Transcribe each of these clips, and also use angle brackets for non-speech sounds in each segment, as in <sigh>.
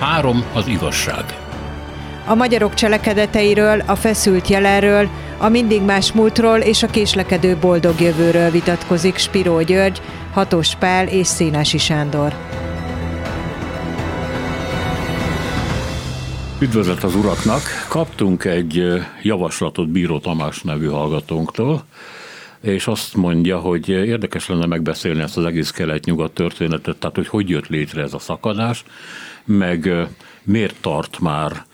három az igazság. A magyarok cselekedeteiről, a feszült jelenről, a mindig más múltról és a késlekedő boldog jövőről vitatkozik Spiró György, Hatos Pál és Szénási Sándor. Üdvözlet az uraknak! Kaptunk egy javaslatot Bíró Tamás nevű hallgatónktól, és azt mondja, hogy érdekes lenne megbeszélni ezt az egész kelet-nyugat történetet, tehát hogy hogy jött létre ez a szakadás, meg miért tart már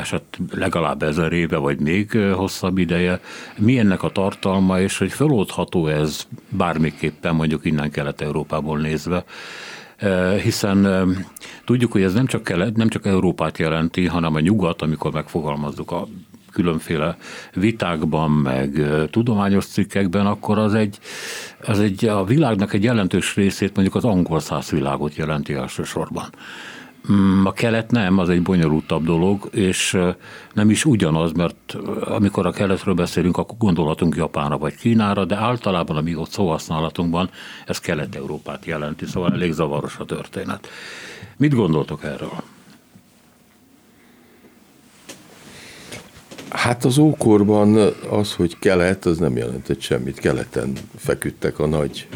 eset legalább ezer éve, vagy még hosszabb ideje, mi ennek a tartalma, és hogy feloldható ez bármiképpen mondjuk innen Kelet-Európából nézve, hiszen tudjuk, hogy ez nem csak, kelet, nem csak Európát jelenti, hanem a nyugat, amikor megfogalmazzuk a különféle vitákban, meg tudományos cikkekben, akkor az egy, az egy a világnak egy jelentős részét, mondjuk az angol száz világot jelenti elsősorban. Mm, a kelet nem, az egy bonyolultabb dolog, és nem is ugyanaz, mert amikor a keletről beszélünk, akkor gondolatunk Japánra vagy Kínára, de általában a mi ott szóhasználatunkban ez Kelet-Európát jelenti, szóval elég zavaros a történet. Mit gondoltok erről? Hát az ókorban az, hogy kelet, az nem jelentett semmit. Keleten feküdtek a nagy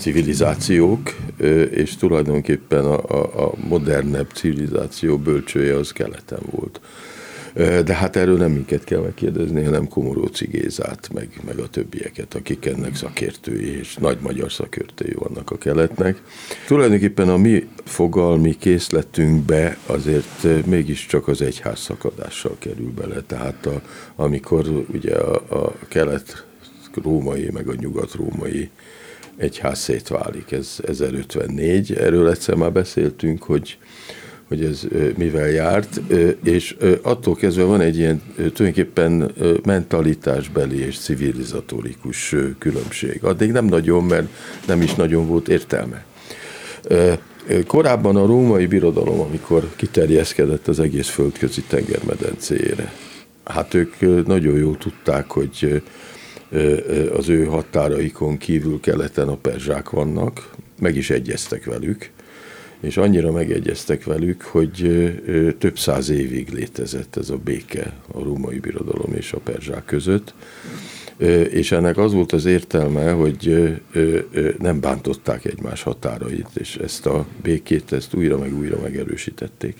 civilizációk, és tulajdonképpen a, a, a modernebb civilizáció bölcsője az keleten volt. De hát erről nem minket kell megkérdezni, hanem Komoróci Gézát, meg, meg a többieket, akik ennek szakértői, és nagy magyar szakértői vannak a keletnek. Tulajdonképpen a mi fogalmi készletünkbe azért mégiscsak az egyház szakadással kerül bele. Tehát a, amikor ugye a, a kelet római, meg a nyugat római egyház szétválik, ez 1054. Erről egyszer már beszéltünk, hogy hogy ez mivel járt, és attól kezdve van egy ilyen tulajdonképpen mentalitásbeli és civilizatórikus különbség. Addig nem nagyon, mert nem is nagyon volt értelme. Korábban a római birodalom, amikor kiterjeszkedett az egész földközi tengermedencére, hát ők nagyon jól tudták, hogy az ő határaikon kívül keleten a perzsák vannak, meg is egyeztek velük, és annyira megegyeztek velük, hogy több száz évig létezett ez a béke a római birodalom és a perzsák között, és ennek az volt az értelme, hogy nem bántották egymás határait, és ezt a békét ezt újra meg újra megerősítették.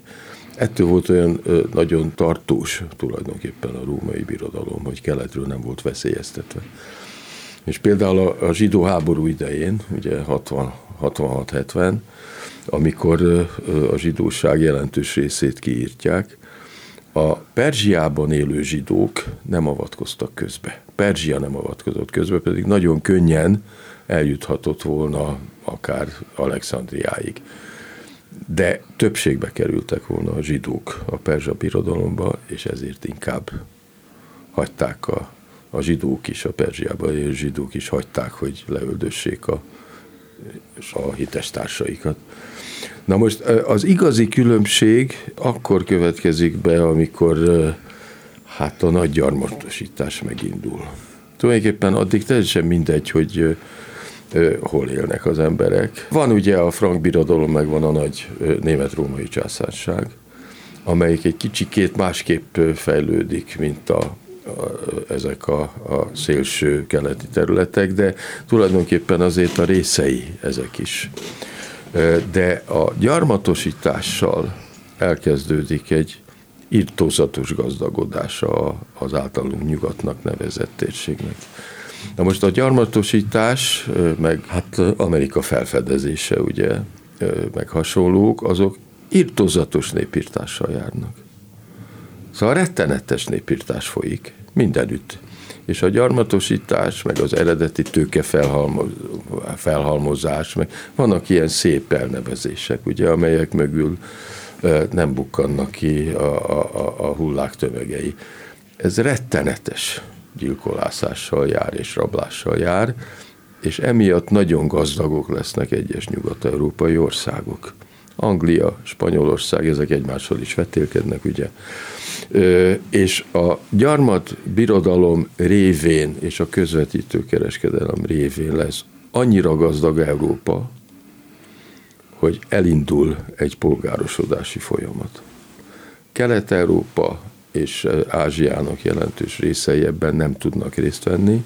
Ettől volt olyan nagyon tartós tulajdonképpen a római birodalom, hogy keletről nem volt veszélyeztetve. És például a, a zsidó háború idején, ugye 66-70, amikor a zsidóság jelentős részét kiírtják, a Perzsiában élő zsidók nem avatkoztak közbe. Perzsia nem avatkozott közbe, pedig nagyon könnyen eljuthatott volna akár Alexandriáig. De többségbe kerültek volna a zsidók a Perzsa birodalomba, és ezért inkább hagyták a, a zsidók is, a Perzsiában élő zsidók is hagyták, hogy leöldössék a, a hitestársaikat. Na most az igazi különbség akkor következik be, amikor hát a nagy gyarmatosítás megindul. Tulajdonképpen addig teljesen mindegy, hogy hol élnek az emberek. Van ugye a frank birodalom, meg van a nagy német-római császárság, amelyik egy kicsikét másképp fejlődik, mint a, ezek a, a szélső keleti területek, de tulajdonképpen azért a részei ezek is de a gyarmatosítással elkezdődik egy irtózatos gazdagodása az általunk nyugatnak nevezett térségnek. Na most a gyarmatosítás, meg hát Amerika felfedezése, ugye, meg hasonlók, azok irtózatos népírtással járnak. Szóval rettenetes népírtás folyik mindenütt és a gyarmatosítás, meg az eredeti tőke felhalmoz, felhalmozás, meg vannak ilyen szép elnevezések, ugye, amelyek mögül nem bukkannak ki a, a, a hullák tömegei. Ez rettenetes gyilkolászással jár és rablással jár, és emiatt nagyon gazdagok lesznek egyes nyugat-európai országok. Anglia, Spanyolország, ezek egymással is vetélkednek, ugye és a gyarmat birodalom révén és a közvetítő kereskedelem révén lesz annyira gazdag Európa, hogy elindul egy polgárosodási folyamat. Kelet-Európa és Ázsiának jelentős részei ebben nem tudnak részt venni,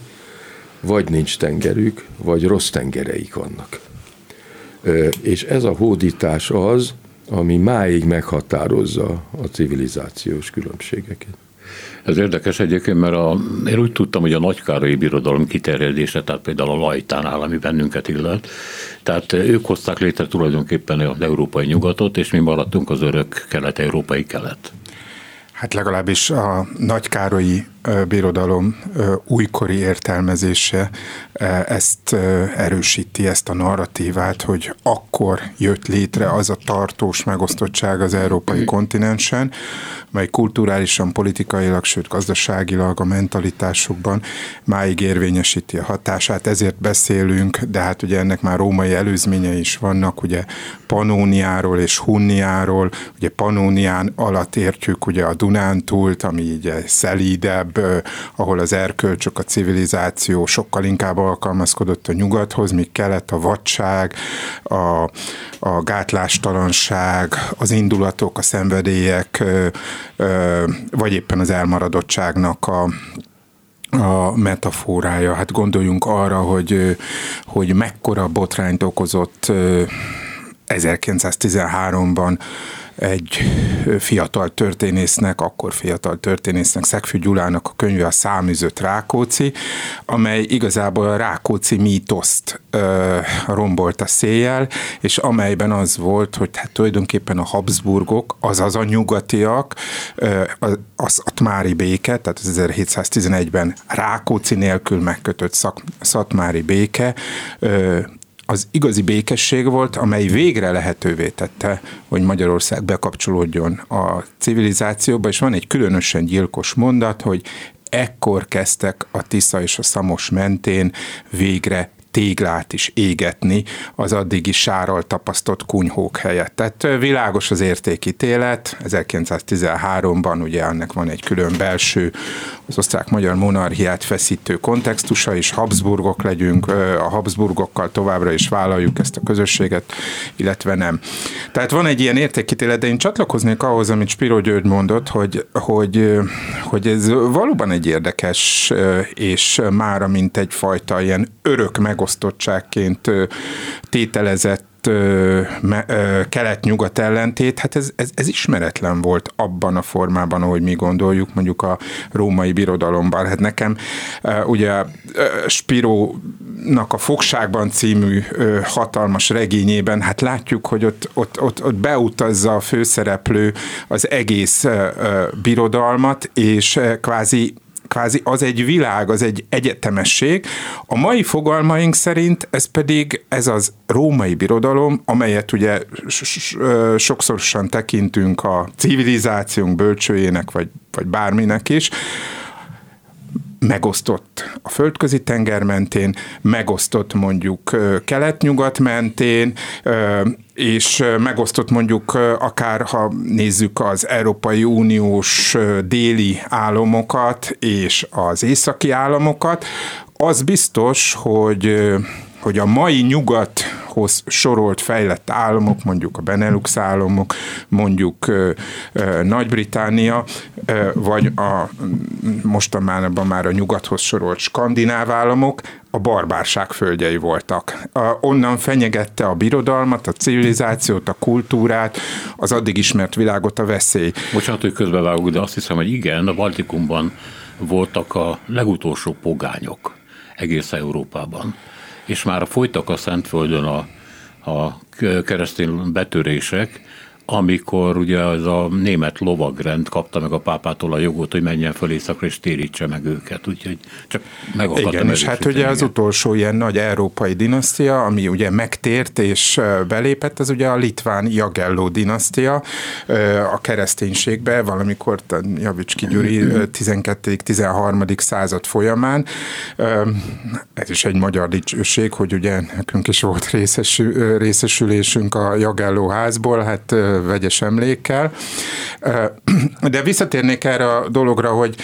vagy nincs tengerük, vagy rossz tengereik vannak. És ez a hódítás az, ami máig meghatározza a civilizációs különbségeket. Ez érdekes egyébként, mert a, én úgy tudtam, hogy a nagykárai birodalom kiterjedése, tehát például a Lajtánál, ami bennünket illet, tehát ők hozták létre tulajdonképpen az európai nyugatot, és mi maradtunk az örök kelet-európai kelet. Hát legalábbis a nagykárolyi birodalom újkori értelmezése ezt erősíti, ezt a narratívát, hogy akkor jött létre az a tartós megosztottság az európai kontinensen, mely kulturálisan, politikailag, sőt gazdaságilag a mentalitásukban máig érvényesíti a hatását. Ezért beszélünk, de hát ugye ennek már római előzményei is vannak, ugye Panóniáról és Hunniáról, ugye Panónián alatt értjük ugye a Dunántúlt, ami ugye szelídebb, ahol az erkölcsök, a civilizáció sokkal inkább alkalmazkodott a nyugathoz, míg kelet a vadság, a, a gátlástalanság, az indulatok, a szenvedélyek, vagy éppen az elmaradottságnak a, a metaforája. Hát gondoljunk arra, hogy, hogy mekkora botrányt okozott 1913-ban egy fiatal történésznek, akkor fiatal történésznek, Szegfű Gyulának a könyve a Száműzött Rákóczi, amely igazából a Rákóczi mítoszt ö, a széjjel, és amelyben az volt, hogy hát tulajdonképpen a Habsburgok, azaz a nyugatiak, ö, az, az Atmári béke, tehát az 1711-ben Rákóczi nélkül megkötött szak, szatmári béke ö, az igazi békesség volt, amely végre lehetővé tette, hogy Magyarország bekapcsolódjon a civilizációba, és van egy különösen gyilkos mondat, hogy ekkor kezdtek a Tisza és a Szamos mentén végre téglát is égetni az addigi sárral tapasztott kunyhók helyett. Tehát világos az értékítélet, 1913-ban ugye ennek van egy külön belső, az osztrák-magyar monarchiát feszítő kontextusa, és Habsburgok legyünk, a Habsburgokkal továbbra is vállaljuk ezt a közösséget, illetve nem. Tehát van egy ilyen értékítélet, de én csatlakoznék ahhoz, amit Spiro György mondott, hogy, hogy, hogy ez valóban egy érdekes, és mára mint egyfajta ilyen örök meg megosztottságként tételezett kelet-nyugat ellentét, hát ez, ez, ez ismeretlen volt abban a formában, ahogy mi gondoljuk, mondjuk a római birodalomban. Hát nekem ugye Spirónak a Fogságban című hatalmas regényében, hát látjuk, hogy ott, ott, ott, ott beutazza a főszereplő az egész birodalmat, és kvázi kvázi az egy világ, az egy egyetemesség. A mai fogalmaink szerint ez pedig ez az római birodalom, amelyet ugye sokszorosan tekintünk a civilizációnk bölcsőjének, vagy, vagy bárminek is, megosztott a földközi tenger mentén, megosztott mondjuk kelet-nyugat mentén, és megosztott mondjuk akár, ha nézzük az Európai Uniós déli államokat és az északi államokat, az biztos, hogy hogy a mai nyugathoz sorolt fejlett államok, mondjuk a Benelux államok, mondjuk Nagy-Británia, vagy a mostanában már a nyugathoz sorolt skandináv államok, a barbárság földjei voltak. Onnan fenyegette a birodalmat, a civilizációt, a kultúrát, az addig ismert világot a veszély. Bocsánat, hogy közbevágok, de azt hiszem, hogy igen, a Baltikumban voltak a legutolsó pogányok egész Európában és már folytak a Szentföldön a, a keresztény betörések, amikor ugye az a német lovagrend kapta meg a pápától a jogot, hogy menjen föl éjszakra és térítse meg őket, úgyhogy csak meg Igen, és hát ugye az utolsó ilyen nagy európai dinasztia, ami ugye megtért és belépett, az ugye a litván Jagelló dinasztia a kereszténységbe, valamikor Javicski Gyuri 12.-13. század folyamán. Ez is egy magyar dicsőség, hogy ugye nekünk is volt részesül, részesülésünk a Jagelló házból, hát vegyes emlékkel. De visszatérnék erre a dologra, hogy,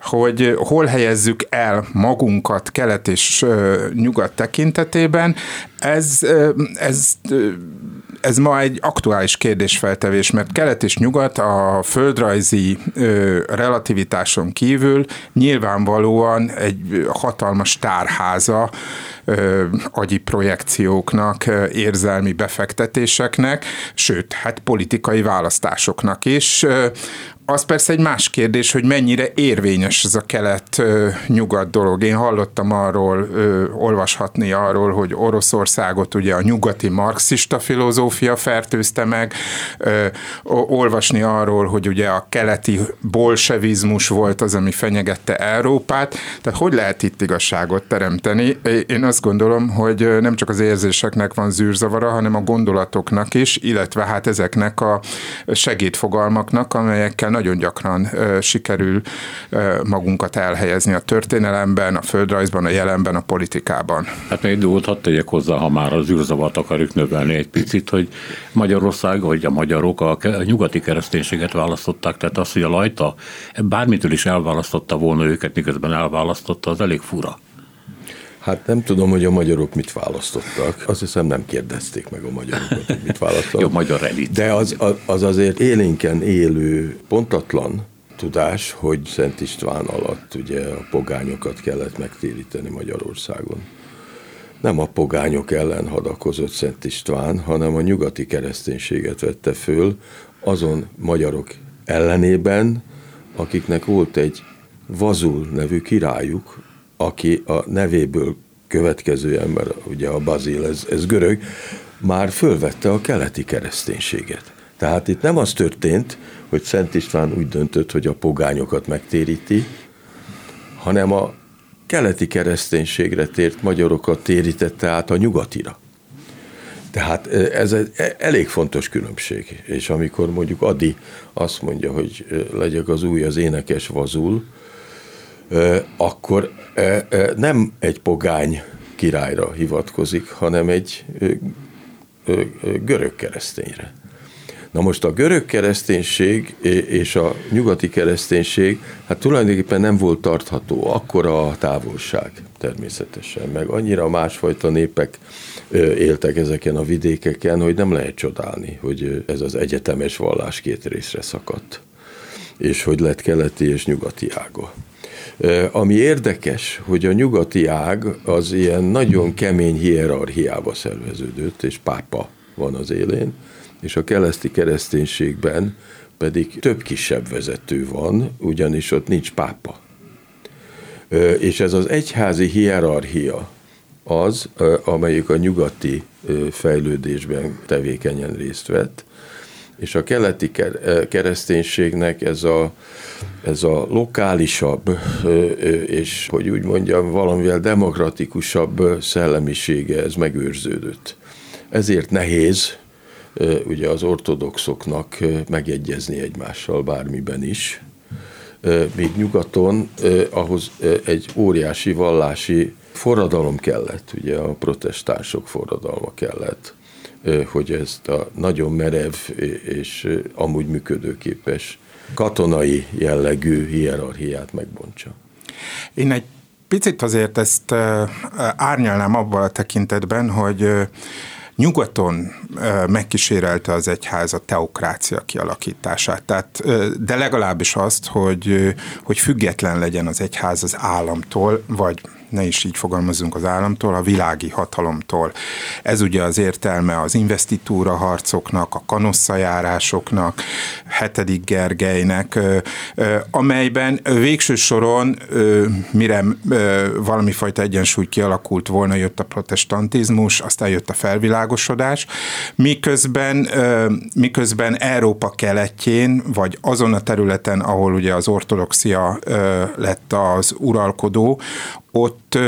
hogy hol helyezzük el magunkat kelet és nyugat tekintetében. Ez, ez ez ma egy aktuális kérdésfeltevés, mert kelet és nyugat a földrajzi ö, relativitáson kívül nyilvánvalóan egy hatalmas tárháza ö, agyi projekcióknak, érzelmi befektetéseknek, sőt, hát politikai választásoknak is. Az persze egy más kérdés, hogy mennyire érvényes ez a kelet-nyugat dolog. Én hallottam arról, olvashatni arról, hogy Oroszországot ugye a nyugati marxista filozófia fertőzte meg, olvasni arról, hogy ugye a keleti bolsevizmus volt az, ami fenyegette Európát. Tehát hogy lehet itt igazságot teremteni? Én azt gondolom, hogy nem csak az érzéseknek van zűrzavara, hanem a gondolatoknak is, illetve hát ezeknek a segédfogalmaknak, amelyekkel nagyon gyakran sikerül magunkat elhelyezni a történelemben, a földrajzban, a jelenben, a politikában. Hát még dolgot hadd tegyek hozzá, ha már az űrzavart akarjuk növelni egy picit, hogy Magyarország, vagy a magyarok a nyugati kereszténységet választották, tehát az, hogy a lajta bármitől is elválasztotta volna őket, miközben elválasztotta, az elég fura. Hát nem tudom, hogy a magyarok mit választottak. Azt hiszem nem kérdezték meg a magyarokat, hogy mit választottak. <laughs> Jó, magyar elit. De az, az azért élénken élő, pontatlan tudás, hogy Szent István alatt ugye a pogányokat kellett megtéríteni Magyarországon. Nem a pogányok ellen hadakozott Szent István, hanem a nyugati kereszténységet vette föl azon magyarok ellenében, akiknek volt egy Vazul nevű királyuk, aki a nevéből következő ember, ugye a Bazil, ez, ez görög, már fölvette a keleti kereszténységet. Tehát itt nem az történt, hogy Szent István úgy döntött, hogy a pogányokat megtéríti, hanem a keleti kereszténységre tért magyarokat térítette át a nyugatira. Tehát ez egy elég fontos különbség. És amikor mondjuk Adi azt mondja, hogy legyek az új, az énekes vazul, akkor nem egy pogány királyra hivatkozik, hanem egy görög keresztényre. Na most a görög kereszténység és a nyugati kereszténység, hát tulajdonképpen nem volt tartható, akkora a távolság természetesen, meg annyira másfajta népek éltek ezeken a vidékeken, hogy nem lehet csodálni, hogy ez az egyetemes vallás két részre szakadt, és hogy lett keleti és nyugati ága. Ami érdekes, hogy a nyugati ág az ilyen nagyon kemény hierarchiába szerveződött, és pápa van az élén, és a keleszti kereszténységben pedig több kisebb vezető van, ugyanis ott nincs pápa. És ez az egyházi hierarchia az, amelyik a nyugati fejlődésben tevékenyen részt vett, és a keleti kereszténységnek ez a, ez a lokálisabb, és hogy úgy mondjam, valamivel demokratikusabb szellemisége, ez megőrződött. Ezért nehéz ugye az ortodoxoknak megegyezni egymással bármiben is, még nyugaton ahhoz egy óriási vallási forradalom kellett, ugye a protestánsok forradalma kellett hogy ezt a nagyon merev és amúgy működőképes katonai jellegű hierarchiát megbontsa. Én egy picit azért ezt árnyalnám abban a tekintetben, hogy nyugaton megkísérelte az egyház a teokrácia kialakítását, tehát, de legalábbis azt, hogy, hogy független legyen az egyház az államtól, vagy ne is így fogalmazunk az államtól, a világi hatalomtól. Ez ugye az értelme az investitúra harcoknak, a kanosszajárásoknak, hetedik Gergelynek, amelyben végső soron, mire valami fajta egyensúly kialakult volna, jött a protestantizmus, aztán jött a felvilágosodás, miközben, miközben Európa keletjén, vagy azon a területen, ahol ugye az ortodoxia lett az uralkodó, ott,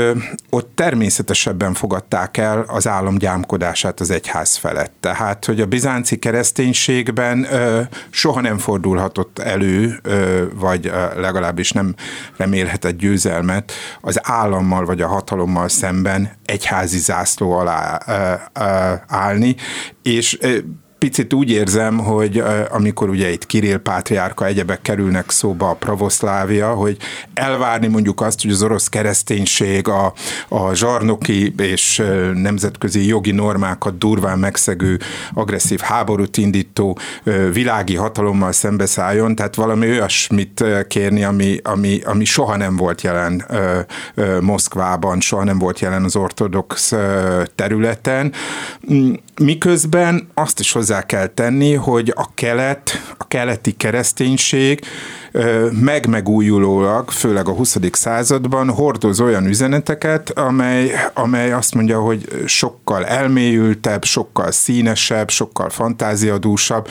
ott természetesebben fogadták el az állam gyámkodását az egyház felett. Tehát, hogy a bizánci kereszténységben soha nem fordulhatott elő, vagy legalábbis nem remélhetett győzelmet az állammal vagy a hatalommal szemben egyházi zászló alá állni, és picit úgy érzem, hogy amikor ugye itt Kirill Pátriárka egyebek kerülnek szóba a pravoszlávia, hogy elvárni mondjuk azt, hogy az orosz kereszténység a, a zsarnoki és nemzetközi jogi normákat durván megszegő, agresszív háborút indító világi hatalommal szembeszálljon, tehát valami olyasmit kérni, ami, ami, ami soha nem volt jelen Moszkvában, soha nem volt jelen az ortodox területen, miközben azt is hozzá kell tenni, hogy a kelet, a keleti kereszténység megmegújulólag, főleg a 20. században hordoz olyan üzeneteket, amely, amely azt mondja, hogy sokkal elmélyültebb, sokkal színesebb, sokkal fantáziadúsabb,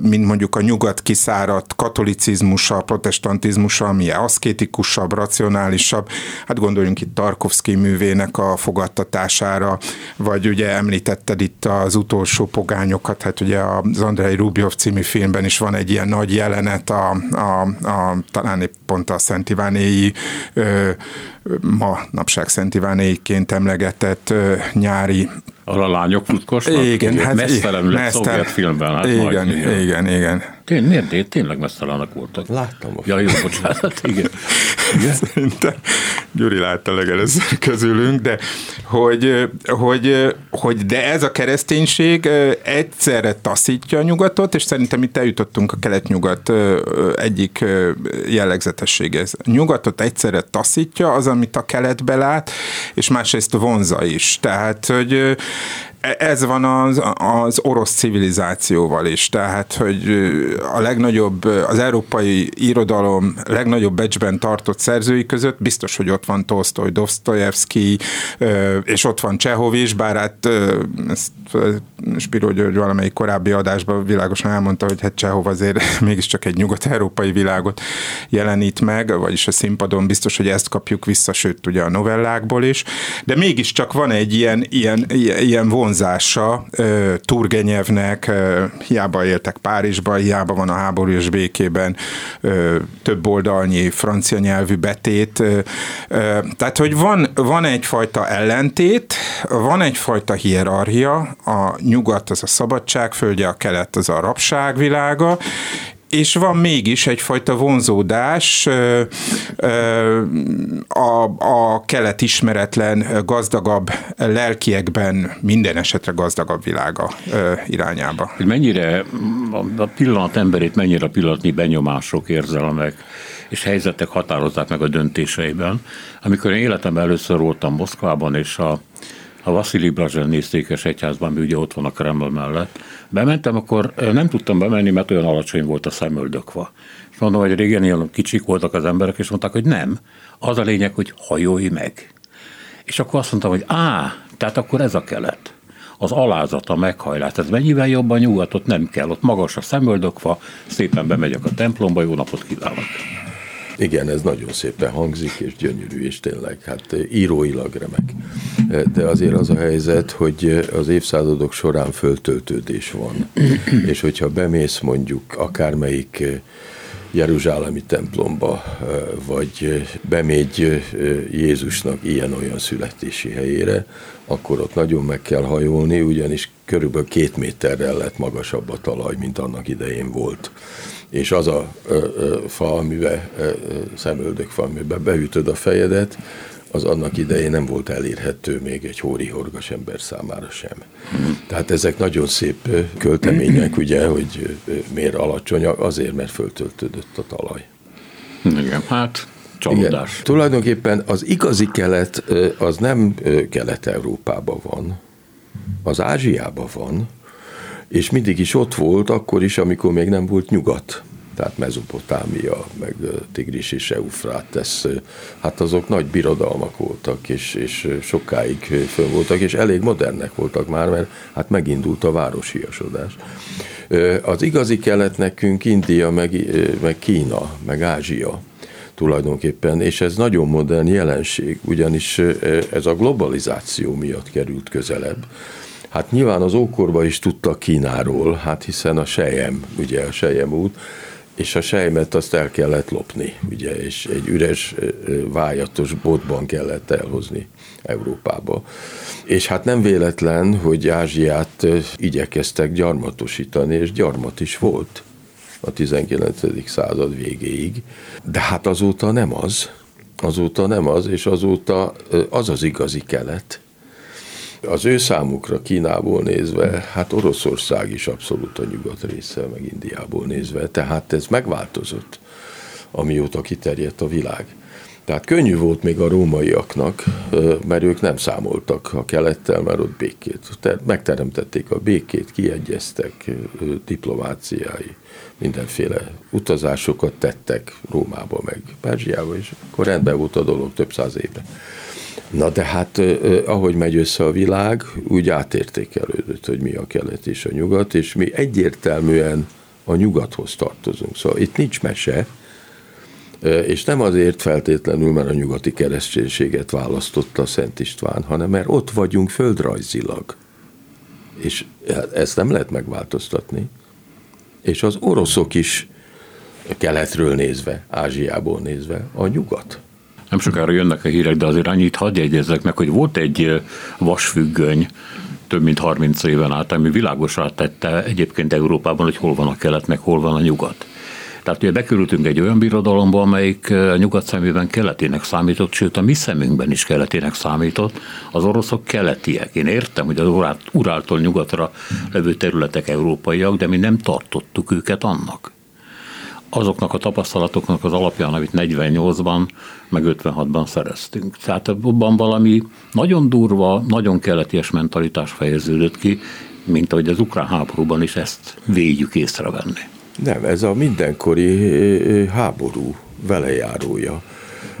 mint mondjuk a nyugat kiszáradt katolicizmusa, protestantizmusa, ami aszkétikusabb, racionálisabb. Hát gondoljunk itt Tarkovsky művének a fogadtatására, vagy ugye említetted itt az utolsó pogányokat, hát ugye az Andrei Rubjov című filmben is van egy ilyen nagy jelenet a, a, a talán épp pont a Szent Ivánéi ma napság Szent Ivánéiként emlegetett nyári a lányok futkosnak? Igen, hát mesztelenül lett szovjet filmben. Hát igen, majd, igen, igen, igen. Tény, miért, tényleg mesztelenek voltak. Láttam. Ja, jó, bocsánat, igen. <laughs> igen. Szerintem Gyuri látta legelőször közülünk, de hogy, hogy, hogy de ez a kereszténység egyszerre taszítja a nyugatot, és szerintem itt eljutottunk a kelet-nyugat egyik jellegzetessége. Nyugatot egyszerre taszítja az, amit a keletbe lát, és másrészt vonza is. Tehát, hogy ez van az, az orosz civilizációval is, tehát, hogy a legnagyobb, az európai irodalom legnagyobb becsben tartott szerzői között biztos, hogy ott van Tolstoy, Dostoyevsky, és ott van Csehov is, bár hát ezt Spiro György valamelyik korábbi adásban világosan elmondta, hogy hát Csehov azért <laughs> mégiscsak egy nyugat-európai világot jelenít meg, vagyis a színpadon biztos, hogy ezt kapjuk vissza, sőt ugye a novellákból is, de mégiscsak van egy ilyen, ilyen, ilyen vonz vonzása Turgenyevnek, hiába éltek Párizsban, hiába van a háború és békében több oldalnyi francia nyelvű betét. Tehát, hogy van, van egyfajta ellentét, van egyfajta hierarchia, a nyugat az a szabadság földje, a kelet az a rabság világa, és van mégis egyfajta vonzódás a, a kelet ismeretlen, gazdagabb lelkiekben, minden esetre gazdagabb világa irányába. Mennyire a pillanat emberét, mennyire a pillanatnyi benyomások, érzelmek és helyzetek határozzák meg a döntéseiben. Amikor én életemben először voltam Moszkvában, és a a Vasili Blazsen néztékes egyházban, mi ugye ott van a Kreml mellett. Bementem, akkor nem tudtam bemenni, mert olyan alacsony volt a szemöldökva. És mondom, hogy régen ilyen kicsik voltak az emberek, és mondták, hogy nem. Az a lényeg, hogy hajolj meg. És akkor azt mondtam, hogy á, tehát akkor ez a kelet. Az alázat, a meghajlás. Ez mennyivel jobban nyugatot nem kell. Ott magas a szemöldökva, szépen bemegyek a templomba, jó napot kívánok. Igen, ez nagyon szépen hangzik, és gyönyörű, és tényleg, hát íróilag remek. De azért az a helyzet, hogy az évszázadok során föltöltődés van. <clears throat> És hogyha bemész mondjuk akármelyik Jeruzsálemi templomba, vagy bemegy Jézusnak ilyen-olyan születési helyére, akkor ott nagyon meg kell hajolni, ugyanis körülbelül két méterrel lett magasabb a talaj, mint annak idején volt és az a ö, ö, fa, amiben ö, szemöldök fa, amiben beütöd a fejedet, az annak idején nem volt elérhető még egy hóri horgas ember számára sem. Tehát ezek nagyon szép költemények, ugye, hogy miért alacsonyak, azért, mert föltöltődött a talaj. Igen, hát csalódás. Igen. Tulajdonképpen az igazi kelet az nem Kelet-Európában van, az Ázsiában van, és mindig is ott volt, akkor is, amikor még nem volt nyugat. Tehát Mezopotámia, meg Tigris és Eufrátesz, hát azok nagy birodalmak voltak, és, és sokáig fönn voltak, és elég modernek voltak már, mert hát megindult a városiasodás. Az igazi kelet nekünk India, meg, meg Kína, meg Ázsia tulajdonképpen, és ez nagyon modern jelenség, ugyanis ez a globalizáció miatt került közelebb Hát nyilván az ókorban is tudtak Kínáról, hát hiszen a Sejem, ugye a Sejem út, és a sejmet azt el kellett lopni, ugye, és egy üres, vájatos botban kellett elhozni Európába. És hát nem véletlen, hogy Ázsiát igyekeztek gyarmatosítani, és gyarmat is volt a 19. század végéig, de hát azóta nem az, azóta nem az, és azóta az az igazi kelet. Az ő számukra Kínából nézve, hát Oroszország is abszolút a nyugat része, meg Indiából nézve, tehát ez megváltozott, amióta kiterjedt a világ. Tehát könnyű volt még a rómaiaknak, mert ők nem számoltak a kelettel, mert ott békét. Megteremtették a békét, kiegyeztek, diplomáciái, mindenféle utazásokat tettek Rómába, meg Perzsiába, és akkor rendben volt a dolog több száz éve. Na de hát ahogy megy össze a világ, úgy átértékelődött, hogy mi a kelet és a nyugat, és mi egyértelműen a nyugathoz tartozunk. Szóval itt nincs mese, és nem azért feltétlenül, mert a nyugati kereszténységet választotta Szent István, hanem mert ott vagyunk földrajzilag. És ezt nem lehet megváltoztatni. És az oroszok is keletről nézve, Ázsiából nézve, a nyugat. Nem sokára jönnek a hírek, de azért annyit hadd jegyezzek meg, hogy volt egy vasfüggöny, több mint 30 éven át, ami világosá tette egyébként Európában, hogy hol van a kelet, meg hol van a nyugat. Tehát ugye bekerültünk egy olyan birodalomba, amelyik a nyugat szemében keletének számított, sőt a mi szemünkben is keletének számított. Az oroszok keletiek. Én értem, hogy az Uráltól nyugatra levő területek európaiak, de mi nem tartottuk őket annak azoknak a tapasztalatoknak az alapján, amit 48-ban, meg 56-ban szereztünk. Tehát abban valami nagyon durva, nagyon keleties mentalitás fejeződött ki, mint ahogy az ukrán háborúban is ezt védjük észrevenni. Nem, ez a mindenkori háború velejárója.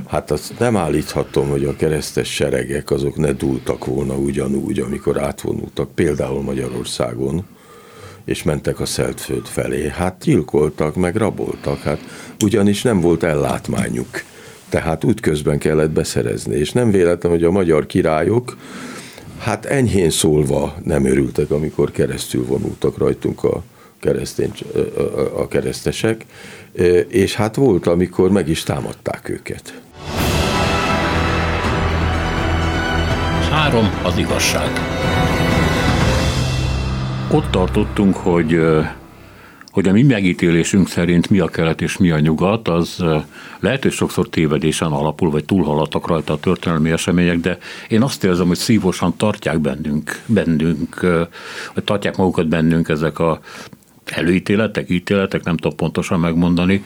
Hát azt nem állíthatom, hogy a keresztes seregek azok ne dúltak volna ugyanúgy, amikor átvonultak például Magyarországon, és mentek a Szeltföld felé. Hát gyilkoltak, meg raboltak, hát ugyanis nem volt ellátmányuk. Tehát útközben kellett beszerezni, és nem véletlen, hogy a magyar királyok, hát enyhén szólva nem örültek, amikor keresztül vonultak rajtunk a keresztény, a keresztesek, és hát volt, amikor meg is támadták őket. Három az igazság. Ott tartottunk, hogy hogy a mi megítélésünk szerint mi a kelet és mi a nyugat, az lehet, hogy sokszor tévedésen alapul, vagy túlhaladtak rajta a történelmi események, de én azt érzem, hogy szívosan tartják bennünk, bennünk, vagy tartják magukat bennünk ezek a előítéletek, ítéletek, nem tudom pontosan megmondani.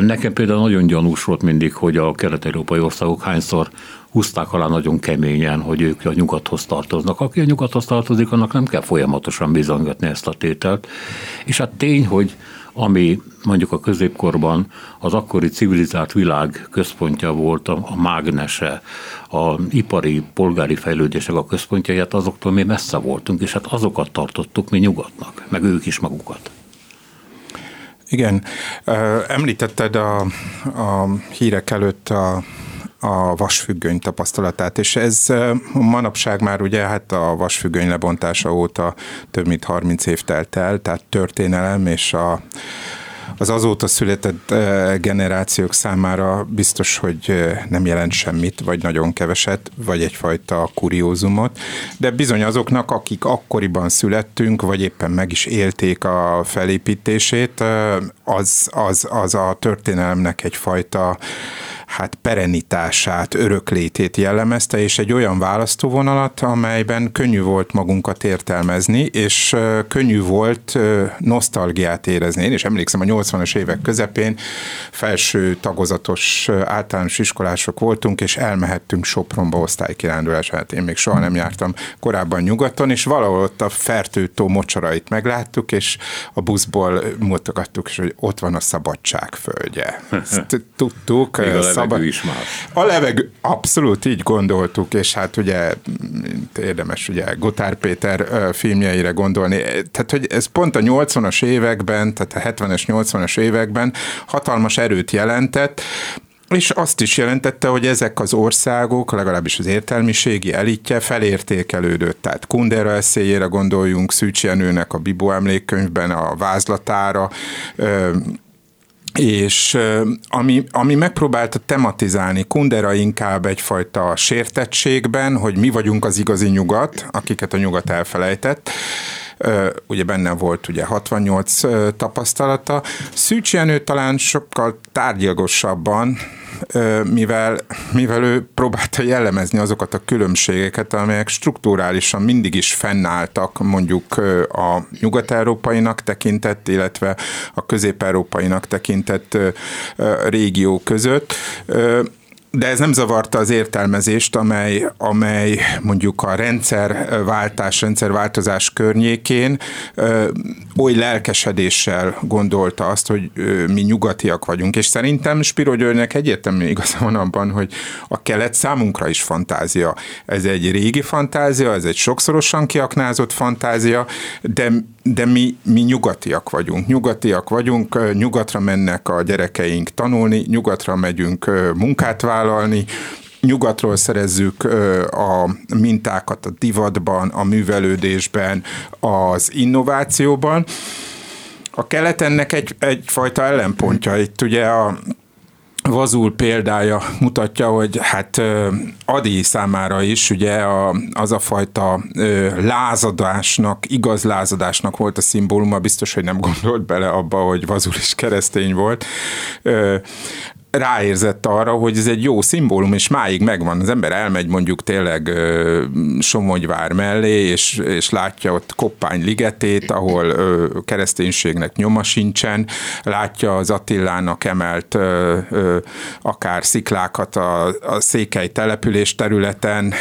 Nekem például nagyon gyanús volt mindig, hogy a kelet-európai országok hányszor húzták alá nagyon keményen, hogy ők a nyugathoz tartoznak. Aki a nyugathoz tartozik, annak nem kell folyamatosan bizonygatni ezt a tételt. És hát tény, hogy ami mondjuk a középkorban az akkori civilizált világ központja volt, a, mágnese, a ipari, polgári fejlődések a központja, hát azoktól mi messze voltunk, és hát azokat tartottuk mi nyugatnak, meg ők is magukat. Igen, említetted a, a hírek előtt a a vasfüggöny tapasztalatát, és ez manapság már ugye hát a vasfüggöny lebontása óta több mint 30 év telt el, tehát történelem és a az azóta született generációk számára biztos, hogy nem jelent semmit, vagy nagyon keveset, vagy egyfajta kuriózumot, de bizony azoknak, akik akkoriban születtünk, vagy éppen meg is élték a felépítését, az, az, az a történelemnek egyfajta hát perenitását, öröklétét jellemezte, és egy olyan választóvonalat, amelyben könnyű volt magunkat értelmezni, és könnyű volt nosztalgiát érezni. Én is emlékszem, a 80-as évek közepén felső tagozatos általános iskolások voltunk, és elmehettünk Sopronba osztálykirándulásra. Hát én még soha nem jártam korábban nyugaton, és valahol ott a fertőtó mocsarait megláttuk, és a buszból mutogattuk, és hogy ott van a szabadság földje. Ezt <laughs> tudtuk, levegő is más. A levegő, abszolút így gondoltuk, és hát ugye érdemes ugye Gotár Péter filmjeire gondolni. Tehát, hogy ez pont a 80-as években, tehát a 70-es, 80-as években hatalmas erőt jelentett, és azt is jelentette, hogy ezek az országok, legalábbis az értelmiségi elitje felértékelődött. Tehát Kundera eszéjére gondoljunk, Szűcs Jenőnek a Bibó emlékkönyvben a vázlatára, és ami, ami megpróbálta tematizálni Kundera inkább egyfajta sértettségben, hogy mi vagyunk az igazi nyugat, akiket a nyugat elfelejtett, ugye benne volt ugye 68 tapasztalata. Szűcs Jenő talán sokkal tárgyalgosabban, mivel, mivel ő próbálta jellemezni azokat a különbségeket, amelyek strukturálisan mindig is fennálltak mondjuk a nyugat-európainak tekintett, illetve a közép-európainak tekintett régió között de ez nem zavarta az értelmezést, amely, amely mondjuk a rendszerváltás, rendszerváltozás környékén oly lelkesedéssel gondolta azt, hogy mi nyugatiak vagyunk. És szerintem Spiro Györgynek egyértelmű igaza van abban, hogy a kelet számunkra is fantázia. Ez egy régi fantázia, ez egy sokszorosan kiaknázott fantázia, de de mi, mi nyugatiak vagyunk. Nyugatiak vagyunk, nyugatra mennek a gyerekeink tanulni, nyugatra megyünk munkát vállalni, nyugatról szerezzük a mintákat a divatban, a művelődésben, az innovációban. A kelet ennek egy, egyfajta ellenpontja. Itt ugye a Vazul példája mutatja, hogy hát Adi számára is ugye a, az a fajta lázadásnak, igaz lázadásnak volt a szimbóluma, biztos, hogy nem gondolt bele abba, hogy Vazul is keresztény volt ráérzett arra, hogy ez egy jó szimbólum, és máig megvan. Az ember elmegy mondjuk tényleg ö, Somogyvár mellé, és, és látja ott Koppány ligetét, ahol ö, kereszténységnek nyoma sincsen, látja az Attilának emelt ö, akár sziklákat a, a székely település területen,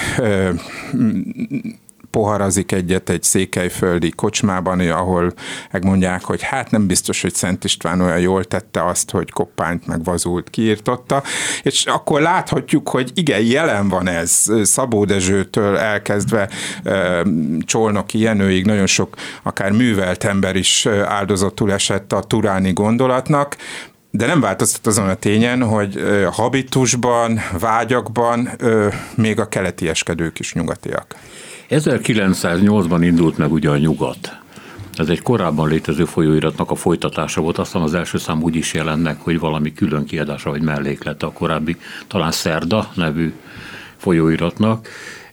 poharazik egyet egy székelyföldi kocsmában, ahol megmondják, hogy hát nem biztos, hogy Szent István olyan jól tette azt, hogy koppányt meg vazult kiirtotta, és akkor láthatjuk, hogy igen, jelen van ez. Szabó Dezsőtől elkezdve Csolnoki Jenőig nagyon sok akár művelt ember is áldozatul esett a turáni gondolatnak, de nem változtat azon a tényen, hogy habitusban, vágyakban még a keletieskedők is nyugatiak. 1908-ban indult meg ugye a nyugat. Ez egy korábban létező folyóiratnak a folytatása volt, aztán az első szám úgy is jelent meg, hogy valami külön kiadása vagy melléklete a korábbi, talán Szerda nevű folyóiratnak,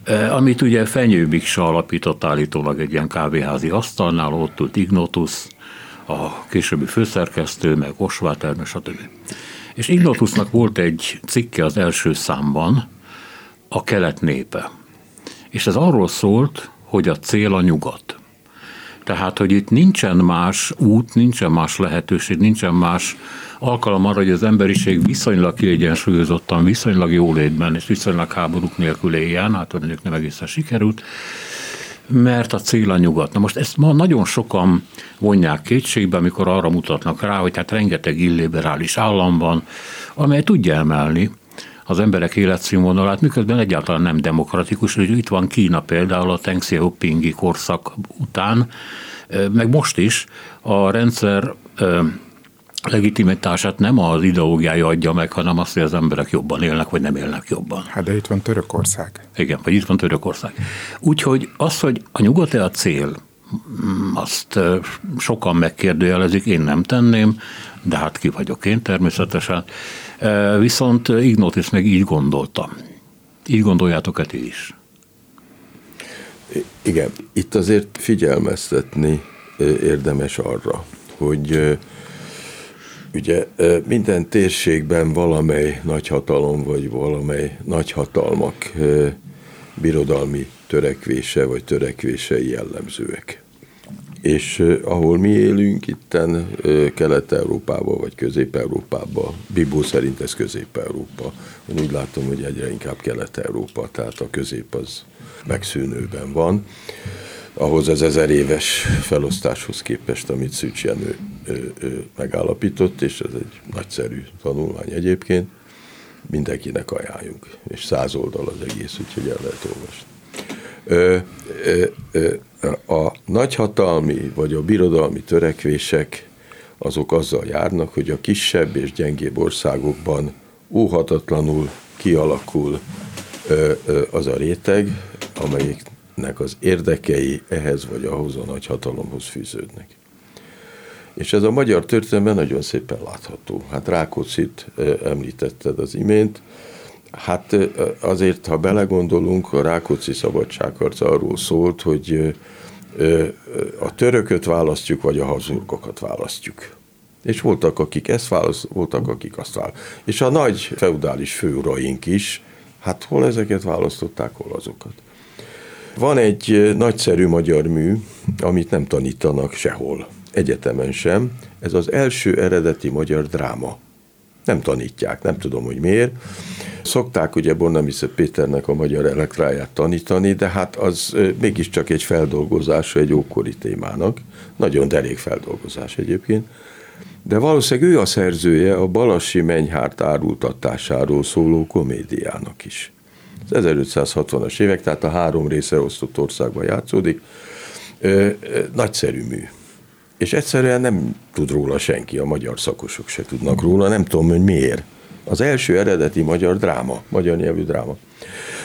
e, amit ugye Fenyő Miksa alapított állítólag egy ilyen kávéházi asztalnál, ott ült Ignotus, a későbbi főszerkesztő, meg Osváter, stb. És Ignotusnak volt egy cikke az első számban, a kelet népe. És ez arról szólt, hogy a cél a nyugat. Tehát, hogy itt nincsen más út, nincsen más lehetőség, nincsen más alkalom arra, hogy az emberiség viszonylag kiegyensúlyozottan, viszonylag jólétben és viszonylag háborúk nélkül éljen, hát mondjuk nem egészen sikerült, mert a cél a nyugat. Na most ezt ma nagyon sokan vonják kétségbe, amikor arra mutatnak rá, hogy hát rengeteg illiberális állam van, amely tudja emelni az emberek életszínvonalát, miközben egyáltalán nem demokratikus. Hogy itt van Kína például a Deng Xiaopingi korszak után, meg most is a rendszer legitimitását nem az ideológiája adja meg, hanem azt, hogy az emberek jobban élnek, vagy nem élnek jobban. Hát de itt van Törökország. Igen, vagy itt van Törökország. Úgyhogy az, hogy a nyugat a cél, azt sokan megkérdőjelezik, én nem tenném, de hát ki vagyok én természetesen. Viszont Ignotis meg így gondolta. Így gondoljátok-e ti is? Igen, itt azért figyelmeztetni érdemes arra, hogy ugye minden térségben valamely nagyhatalom vagy valamely nagyhatalmak birodalmi törekvése vagy törekvései jellemzőek és ahol mi élünk, itten Kelet-Európában vagy Közép-Európában, Bibó szerint ez Közép-Európa. Én úgy látom, hogy egyre inkább Kelet-Európa, tehát a közép az megszűnőben van. Ahhoz az ezer éves felosztáshoz képest, amit Szűcs Jenő megállapított, és ez egy nagyszerű tanulmány egyébként, mindenkinek ajánljuk, és száz oldal az egész, úgyhogy el lehet olvasni. Ö, ö, ö, a nagyhatalmi vagy a birodalmi törekvések azok azzal járnak, hogy a kisebb és gyengébb országokban óhatatlanul kialakul az a réteg, amelyiknek az érdekei ehhez vagy ahhoz a nagyhatalomhoz fűződnek. És ez a magyar történelemben nagyon szépen látható. Hát Rákóczit említetted az imént, Hát azért, ha belegondolunk, a Rákóczi szabadságharc arról szólt, hogy a törököt választjuk, vagy a hazurgokat választjuk. És voltak, akik ezt választ, voltak, akik azt választ. És a nagy feudális főuraink is, hát hol ezeket választották, hol azokat. Van egy nagyszerű magyar mű, amit nem tanítanak sehol, egyetemen sem. Ez az első eredeti magyar dráma. Nem tanítják, nem tudom, hogy miért. Szokták ugye Bornamice Péternek a magyar elektráját tanítani, de hát az mégiscsak egy feldolgozása egy ókori témának. Nagyon derék feldolgozás egyébként. De valószínűleg ő a szerzője a Balassi Menyhárt árultatásáról szóló komédiának is. Az 1560-as évek, tehát a három része osztott országban játszódik. Nagyszerű mű. És egyszerűen nem tud róla senki, a magyar szakosok se tudnak róla, nem tudom, hogy miért. Az első eredeti magyar dráma, magyar nyelvű dráma.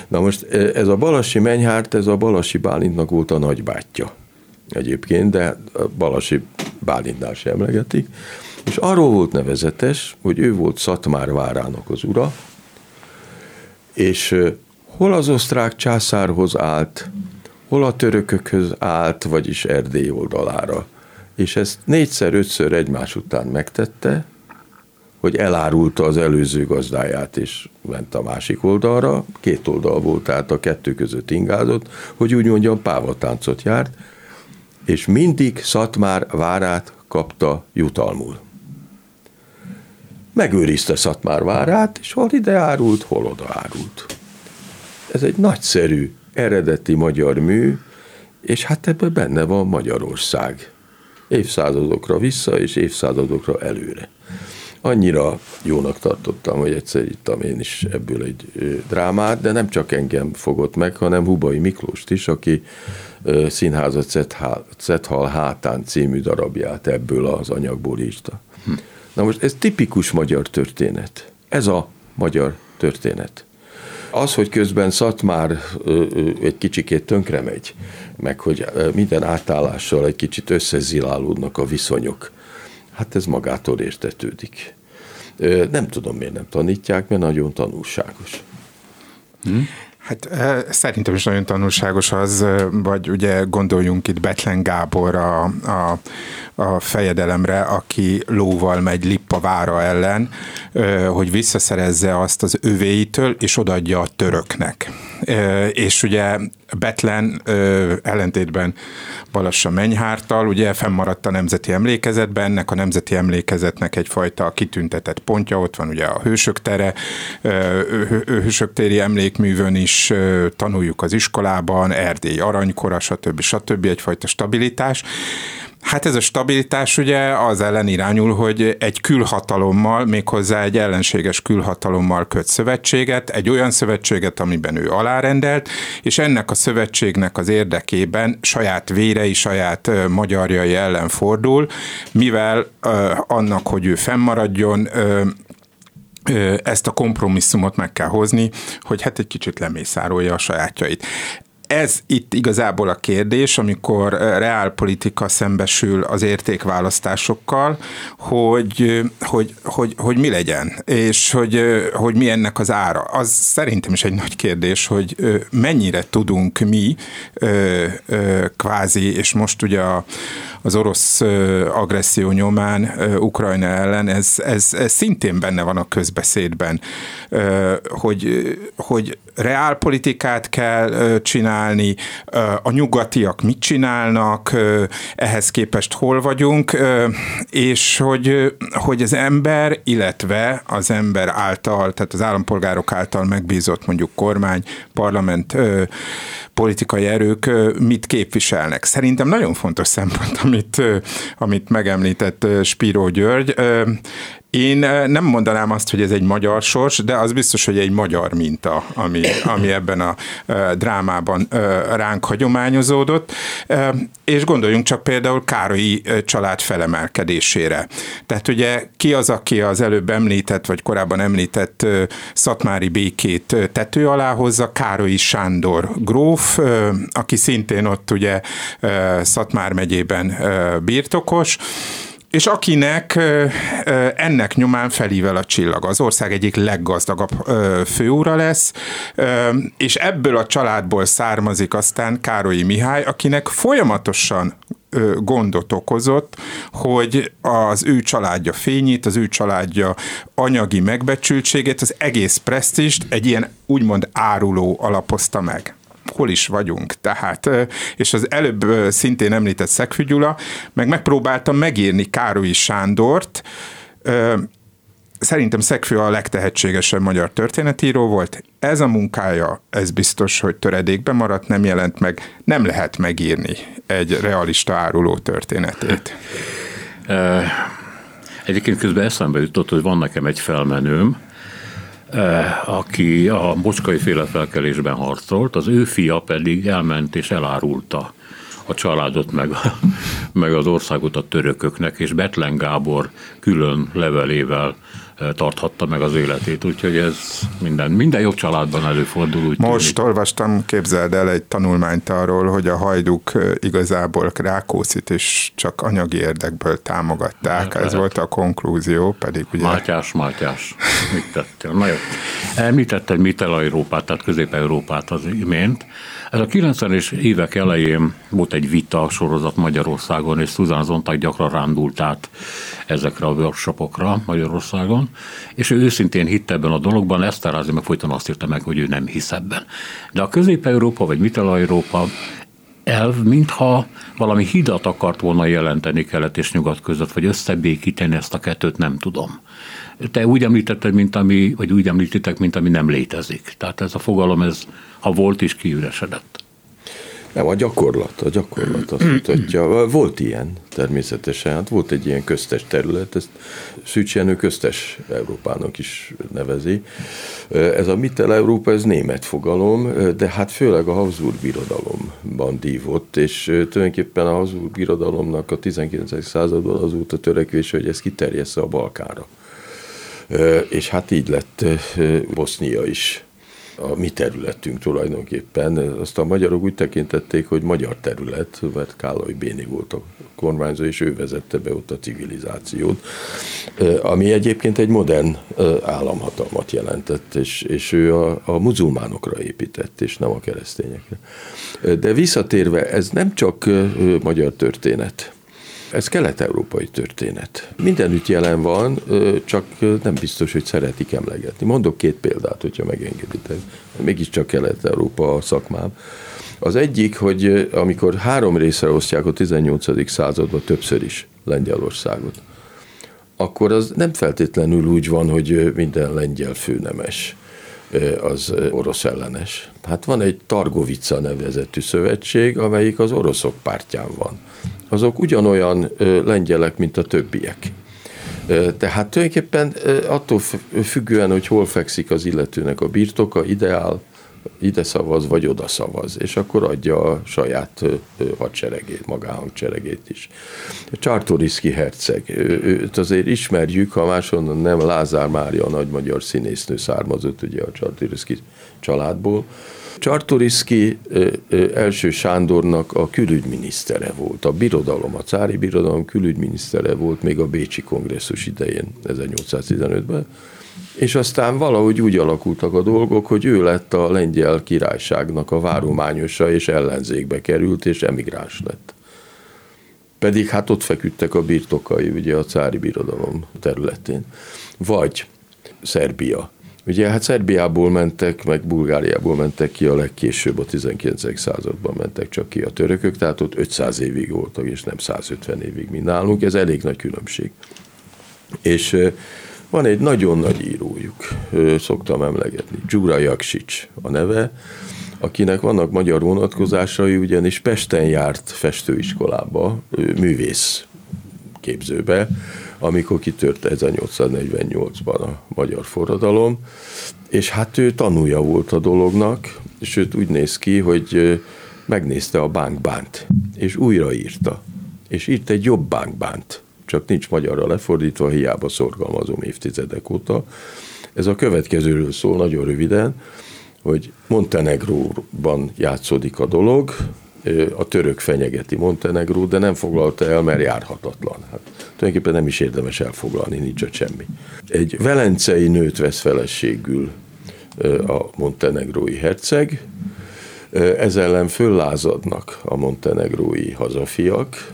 Na most ez a Balassi Menyhárt, ez a Balassi Bálintnak volt a nagybátyja egyébként, de a Balassi Bálintnál sem emlegetik. És arról volt nevezetes, hogy ő volt Szatmár várának az ura, és hol az osztrák császárhoz állt, hol a törökökhöz állt, vagyis Erdély oldalára. És ezt négyszer, ötször egymás után megtette, hogy elárulta az előző gazdáját, és ment a másik oldalra, két oldal volt, tehát a kettő között ingázott, hogy úgy mondjam, pávatáncot járt, és mindig Szatmár várát kapta jutalmul. Megőrizte Szatmár várát, és hol ide árult, hol oda árult. Ez egy nagyszerű, eredeti magyar mű, és hát ebben benne van Magyarország. Évszázadokra vissza, és évszázadokra előre annyira jónak tartottam, hogy egyszer ittam én is ebből egy drámát, de nem csak engem fogott meg, hanem Hubai Miklóst is, aki színházat Cethal hátán című darabját ebből az anyagból írta. Hm. Na most ez tipikus magyar történet. Ez a magyar történet. Az, hogy közben Szatmár egy kicsikét tönkre megy, meg hogy minden átállással egy kicsit összezilálódnak a viszonyok, Hát ez magától értetődik. Nem tudom, miért nem tanítják, mert nagyon tanulságos. Hm? Hát szerintem is nagyon tanulságos az, vagy ugye gondoljunk itt Betlen Gábor a, a, a fejedelemre, aki lóval megy Lippa vára ellen, hogy visszaszerezze azt az övéitől, és odaadja a töröknek. És ugye Betlen ellentétben Balassa Menyhártal, ugye fennmaradt a nemzeti emlékezetben, ennek a nemzeti emlékezetnek egyfajta kitüntetett pontja, ott van ugye a Hősök tere, Hősök téri emlékművön is tanuljuk az iskolában, Erdély aranykora, stb. stb. egyfajta stabilitás. Hát ez a stabilitás ugye az ellen irányul, hogy egy külhatalommal, méghozzá egy ellenséges külhatalommal köt szövetséget, egy olyan szövetséget, amiben ő alárendelt, és ennek a szövetségnek az érdekében saját vérei, saját magyarjai ellen fordul, mivel annak, hogy ő fennmaradjon, ezt a kompromisszumot meg kell hozni, hogy hát egy kicsit lemészárolja a sajátjait ez itt igazából a kérdés, amikor reálpolitika szembesül az értékválasztásokkal, hogy, hogy, hogy, hogy mi legyen, és hogy, hogy mi ennek az ára. Az szerintem is egy nagy kérdés, hogy mennyire tudunk mi kvázi, és most ugye az orosz agresszió nyomán Ukrajna ellen, ez, ez, ez szintén benne van a közbeszédben, hogy, hogy reálpolitikát kell csinálni, a nyugatiak mit csinálnak, ehhez képest hol vagyunk, és hogy, hogy az ember, illetve az ember által, tehát az állampolgárok által megbízott mondjuk kormány, parlament, politikai erők mit képviselnek. Szerintem nagyon fontos szempont, <laughs> amit, amit megemlített Spíró György. Én nem mondanám azt, hogy ez egy magyar sors, de az biztos, hogy egy magyar minta, ami, ami ebben a drámában ránk hagyományozódott. És gondoljunk csak például Károlyi család felemelkedésére. Tehát ugye ki az, aki az előbb említett, vagy korábban említett szatmári békét tető alá hozza, Károlyi Sándor gróf, aki szintén ott ugye Szatmár megyében birtokos, és akinek ennek nyomán felível a csillag. Az ország egyik leggazdagabb főúra lesz, és ebből a családból származik aztán Károlyi Mihály, akinek folyamatosan gondot okozott, hogy az ő családja fényét, az ő családja anyagi megbecsültségét, az egész presztist egy ilyen úgymond áruló alapozta meg hol is vagyunk. Tehát, és az előbb szintén említett Szegfű Gyula, meg megpróbáltam megírni Károlyi Sándort, Szerintem Szegfű a legtehetségesebb magyar történetíró volt. Ez a munkája, ez biztos, hogy töredékben maradt, nem jelent meg, nem lehet megírni egy realista áruló történetét. Egyébként közben eszembe jutott, hogy van nekem egy felmenőm, aki a mocskai féle felkelésben harcolt, az ő fia pedig elment és elárulta a családot, meg, meg az országot a törököknek, és Betlen Gábor külön levelével tarthatta meg az életét, úgyhogy ez minden, minden jobb családban előfordul. Úgy Most tűnik. olvastam, képzeld el egy tanulmányt arról, hogy a hajduk igazából Rákóczit is csak anyagi érdekből támogatták, ez volt a konklúzió, pedig ugye... Mátyás, Mátyás, mit tettél? Na jó. Említetted Mittel-Európát, tehát Közép-Európát az imént. Ez a 90-es évek elején volt egy vita sorozat Magyarországon, és Susan Zontag gyakran rándult át ezekre a workshopokra Magyarországon, és ő őszintén hitte ebben a dologban, Eszterázi meg folyton azt írta meg, hogy ő nem hisz ebben. De a Közép-Európa vagy Mittel-Európa elv, mintha valami hidat akart volna jelenteni kelet és nyugat között, vagy összebékíteni ezt a kettőt, nem tudom. Te úgy említetted, mint ami, vagy úgy említettek, mint ami nem létezik. Tehát ez a fogalom, ez ha volt is, kiüresedett. Nem, a gyakorlat, a gyakorlat azt mutatja. Volt ilyen természetesen, hát volt egy ilyen köztes terület, ezt Szűcs Jenő köztes Európának is nevezi. Ez a Mittel Európa, ez német fogalom, de hát főleg a Habsburg birodalomban dívott, és tulajdonképpen a Habsburg birodalomnak a 19. században az volt a törekvés, hogy ez kiterjessze a Balkára. És hát így lett Bosznia is a mi területünk tulajdonképpen. Azt a magyarok úgy tekintették, hogy magyar terület, mert Kállai Béni volt a kormányzó, és ő vezette be ott a civilizációt, ami egyébként egy modern államhatalmat jelentett, és, és ő a, a muzulmánokra épített, és nem a keresztényekre. De visszatérve, ez nem csak magyar történet ez kelet-európai történet. Mindenütt jelen van, csak nem biztos, hogy szeretik emlegetni. Mondok két példát, hogyha megengeditek. Mégiscsak kelet-európa a szakmám. Az egyik, hogy amikor három részre osztják a 18. században többször is Lengyelországot, akkor az nem feltétlenül úgy van, hogy minden lengyel főnemes az orosz ellenes. Hát van egy Targovica nevezetű szövetség, amelyik az oroszok pártján van azok ugyanolyan lengyelek, mint a többiek. Tehát tulajdonképpen attól függően, hogy hol fekszik az illetőnek a birtoka, ideál, ide szavaz, vagy oda szavaz, és akkor adja a saját hadseregét, magánhangseregét is. Csartoriszki herceg, őt azért ismerjük, ha máshonnan nem Lázár Mária, a nagy magyar színésznő származott ugye a Csartoriszki családból, Csartoriszki első Sándornak a külügyminisztere volt, a birodalom, a cári birodalom külügyminisztere volt még a Bécsi kongresszus idején, 1815-ben, és aztán valahogy úgy alakultak a dolgok, hogy ő lett a lengyel királyságnak a várományosa, és ellenzékbe került, és emigráns lett. Pedig hát ott feküdtek a birtokai, ugye a cári birodalom területén. Vagy Szerbia Ugye hát Szerbiából mentek, meg Bulgáriából mentek ki a legkésőbb, a 19. században mentek csak ki a törökök, tehát ott 500 évig voltak, és nem 150 évig, mint nálunk, ez elég nagy különbség. És van egy nagyon nagy írójuk, szoktam emlegetni, Gyura Jaksics a neve, akinek vannak magyar vonatkozásai, ugyanis Pesten járt festőiskolába, művész képzőbe, amikor kitört 1848-ban a magyar forradalom, és hát ő tanulja volt a dolognak, és őt úgy néz ki, hogy megnézte a bánkbánt, és újraírta, és írt egy jobb bánkbánt, csak nincs magyarra lefordítva, hiába szorgalmazom évtizedek óta. Ez a következőről szól nagyon röviden, hogy Montenegróban játszódik a dolog, a török fenyegeti Montenegró, de nem foglalta el, mert járhatatlan. Hát tulajdonképpen nem is érdemes elfoglalni, nincs ott semmi. Egy velencei nőt vesz feleségül a montenegrói herceg, ez ellen föllázadnak a montenegrói hazafiak,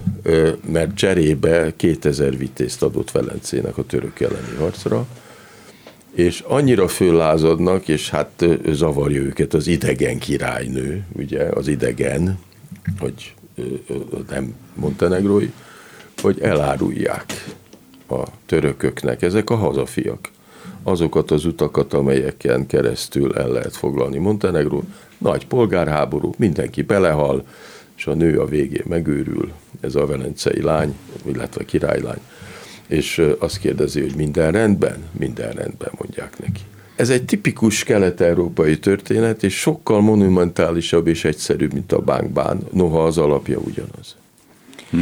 mert cserébe 2000 vitézt adott Velencének a török elleni harcra, és annyira föllázadnak, és hát zavarja őket az idegen királynő, ugye, az idegen, hogy nem montenegrói, hogy elárulják a törököknek, ezek a hazafiak, azokat az utakat, amelyeken keresztül el lehet foglalni Montenegró, nagy polgárháború, mindenki belehal, és a nő a végén megőrül, ez a velencei lány, illetve királylány, és azt kérdezi, hogy minden rendben? Minden rendben, mondják neki. Ez egy tipikus kelet-európai történet, és sokkal monumentálisabb és egyszerűbb, mint a bánkbán, noha az alapja ugyanaz. Hm?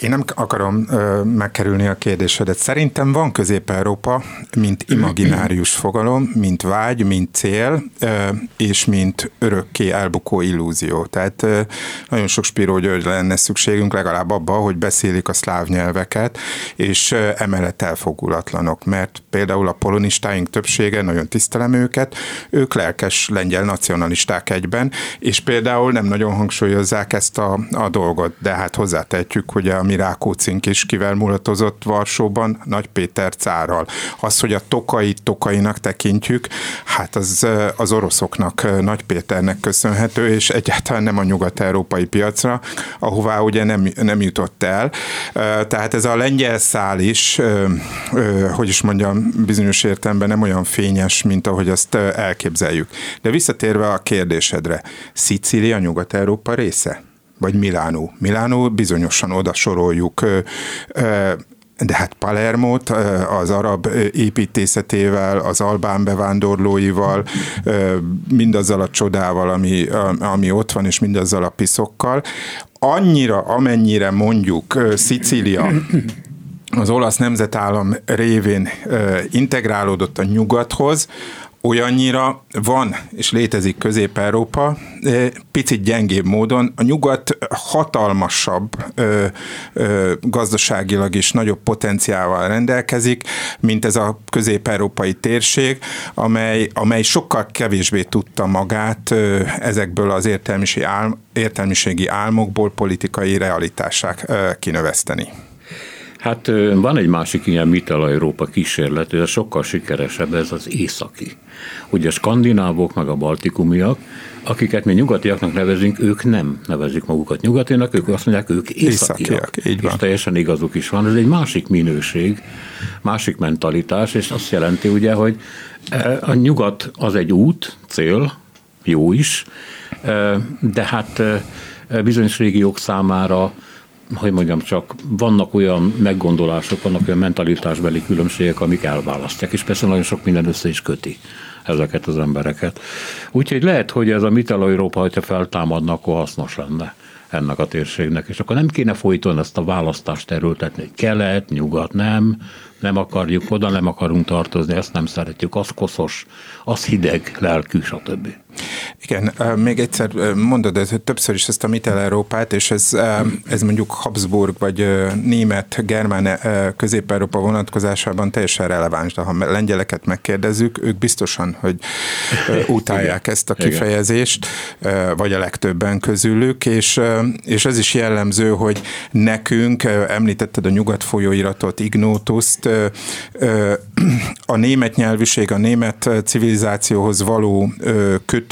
Én nem akarom ö, megkerülni a kérdésedet. Szerintem van Közép-Európa, mint imaginárius fogalom, mint vágy, mint cél, ö, és mint örökké elbukó illúzió. Tehát ö, nagyon sok Spiró György lenne szükségünk legalább abba, hogy beszélik a szláv nyelveket, és ö, emellett elfogulatlanok, mert például a polonistáink többsége, nagyon tisztelem őket, ők lelkes lengyel nacionalisták egyben, és például nem nagyon hangsúlyozzák ezt a, a dolgot, de hát hozzátehetjük, hogy a mi Rákócink is kivel mulatozott Varsóban, Nagy Péter cárral. Az, hogy a tokai tokainak tekintjük, hát az, az oroszoknak, Nagy Péternek köszönhető, és egyáltalán nem a nyugat-európai piacra, ahová ugye nem, nem jutott el. Tehát ez a lengyel szál is, hogy is mondjam, bizonyos értelemben nem olyan fényes, mint ahogy azt elképzeljük. De visszatérve a kérdésedre, Szicília Nyugat-Európa része? Vagy Milánó. Milánó bizonyosan oda soroljuk de hát Palermot az arab építészetével, az albán bevándorlóival, mindazzal a csodával, ami, ami ott van, és mindazzal a piszokkal, annyira, amennyire mondjuk Szicília az olasz nemzetállam révén integrálódott a nyugathoz, olyannyira van és létezik Közép-Európa, picit gyengébb módon. A nyugat hatalmasabb ö, ö, gazdaságilag is nagyobb potenciával rendelkezik, mint ez a közép-európai térség, amely, amely sokkal kevésbé tudta magát ezekből az értelmiségi, álm, értelmiségi álmokból politikai realitásák kinöveszteni. Hát van egy másik ilyen Mittel-Európa kísérlet, ez sokkal sikeresebb, ez az északi. Ugye a skandinávok, meg a baltikumiak, akiket mi nyugatiaknak nevezünk, ők nem nevezik magukat nyugatinak, ők azt mondják, ők északiak. északiak így van. És teljesen igazuk is van. Ez egy másik minőség, másik mentalitás, és azt jelenti ugye, hogy a nyugat az egy út, cél, jó is, de hát bizonyos régiók számára hogy mondjam csak, vannak olyan meggondolások, vannak olyan mentalitásbeli különbségek, amik elválasztják, és persze nagyon sok minden össze is köti ezeket az embereket. Úgyhogy lehet, hogy ez a Mittel-Európa, hogyha feltámadna, akkor hasznos lenne ennek a térségnek, és akkor nem kéne folyton ezt a választást erőltetni, hogy kelet, nyugat, nem, nem akarjuk oda, nem akarunk tartozni, ezt nem szeretjük, az koszos, az hideg, lelkű, stb. Igen, még egyszer mondod ez, többször is ezt a Mittel-Európát, és ez, ez mondjuk Habsburg vagy német, germán közép-európa vonatkozásában teljesen releváns, de ha lengyeleket megkérdezzük, ők biztosan, hogy <laughs> utálják ezt a kifejezést, vagy a legtöbben közülük, és, és ez is jellemző, hogy nekünk, említetted a nyugat folyóiratot, Ignótuszt, <clears throat> a német nyelvűség, a német civilizációhoz való kötődés,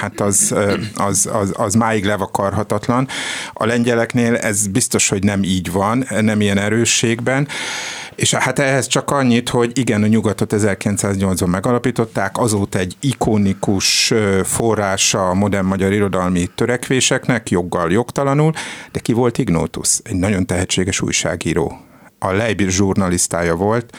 hát az, az, az, az máig levakarhatatlan. A lengyeleknél ez biztos, hogy nem így van, nem ilyen erősségben. És hát ehhez csak annyit, hogy igen, a nyugatot 1908-ban megalapították, azóta egy ikonikus forrása a modern magyar irodalmi törekvéseknek, joggal, jogtalanul, de ki volt Ignótus? Egy nagyon tehetséges újságíró a Leibir zsurnalisztája volt,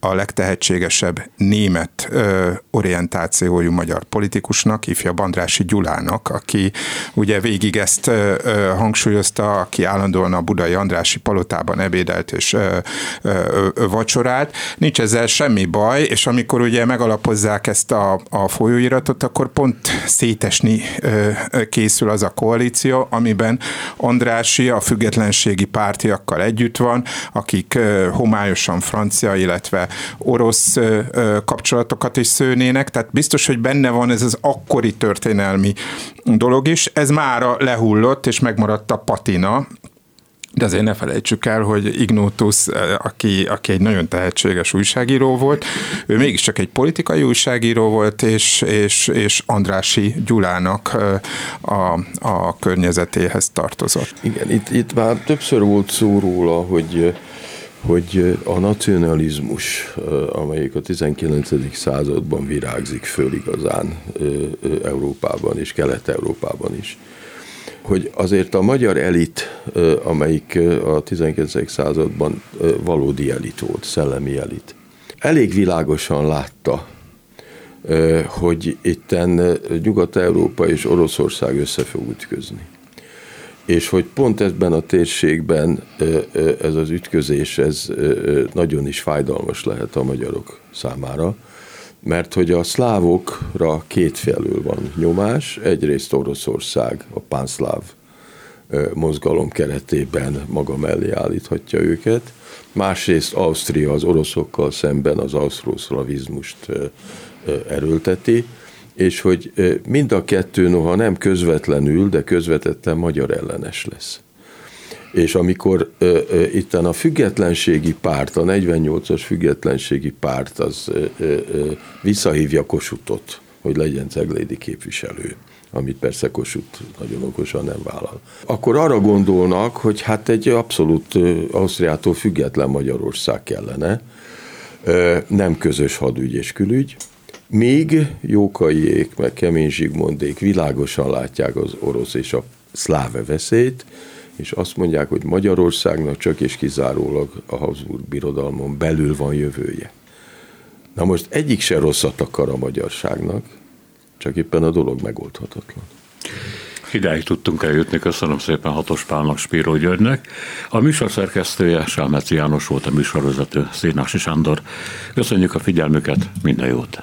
a legtehetségesebb német ö, orientációjú magyar politikusnak, ifja Bandrási Gyulának, aki ugye végig ezt ö, hangsúlyozta, aki állandóan a budai Andrási palotában ebédelt és ö, ö, ö, vacsorált. Nincs ezzel semmi baj, és amikor ugye megalapozzák ezt a, a folyóiratot, akkor pont szétesni ö, készül az a koalíció, amiben Andrási a függetlenségi pártiakkal együtt van, akik ö, homályosan francia, illetve orosz kapcsolatokat is szőnének, tehát biztos, hogy benne van ez az akkori történelmi dolog is. Ez mára lehullott, és megmaradt a patina, de azért ne felejtsük el, hogy Ignotus, aki, aki egy nagyon tehetséges újságíró volt, ő mégiscsak egy politikai újságíró volt, és, és, és Andrási Gyulának a, a környezetéhez tartozott. Igen, itt, itt már többször volt szó róla, hogy hogy a nacionalizmus, amelyik a 19. században virágzik föl igazán Európában és Kelet-Európában is, hogy azért a magyar elit, amelyik a 19. században valódi elit volt, szellemi elit, elég világosan látta, hogy itten Nyugat-Európa és Oroszország össze fog ütközni és hogy pont ebben a térségben ez az ütközés, ez nagyon is fájdalmas lehet a magyarok számára, mert hogy a szlávokra kétfelől van nyomás, egyrészt Oroszország, a pánszláv mozgalom keretében maga mellé állíthatja őket, másrészt Ausztria az oroszokkal szemben az ausztrószlavizmust erőlteti, és hogy mind a kettő, noha nem közvetlenül, de közvetetten magyar ellenes lesz. És amikor uh, uh, itten a függetlenségi párt, a 48-as függetlenségi párt az uh, uh, visszahívja Kosutot, hogy legyen ceglédi képviselő, amit persze Kossuth nagyon okosan nem vállal. Akkor arra gondolnak, hogy hát egy abszolút Ausztriától független Magyarország kellene, nem közös hadügy és külügy, Míg Jókaiék, meg Kemény Zsigmondék világosan látják az orosz és a szláve veszélyt, és azt mondják, hogy Magyarországnak csak és kizárólag a Habsburg birodalmon belül van jövője. Na most egyik se rosszat akar a magyarságnak, csak éppen a dolog megoldhatatlan. Ideig tudtunk eljutni, köszönöm szépen Hatos Pálnak, Spíró Györgynek. A műsor szerkesztője Sálmeci János volt a műsorvezető Szénási Sándor. Köszönjük a figyelmüket, minden jót!